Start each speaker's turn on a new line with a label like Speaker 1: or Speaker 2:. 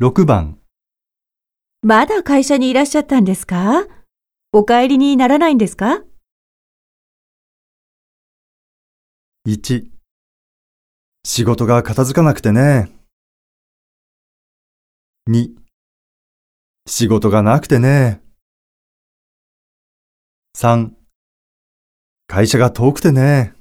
Speaker 1: 6番、
Speaker 2: まだ会社にいらっしゃったんですか？お帰りにならないんですか
Speaker 1: ？1仕事が片付かなくてね。2仕事がなくてね。3会社が遠くてね。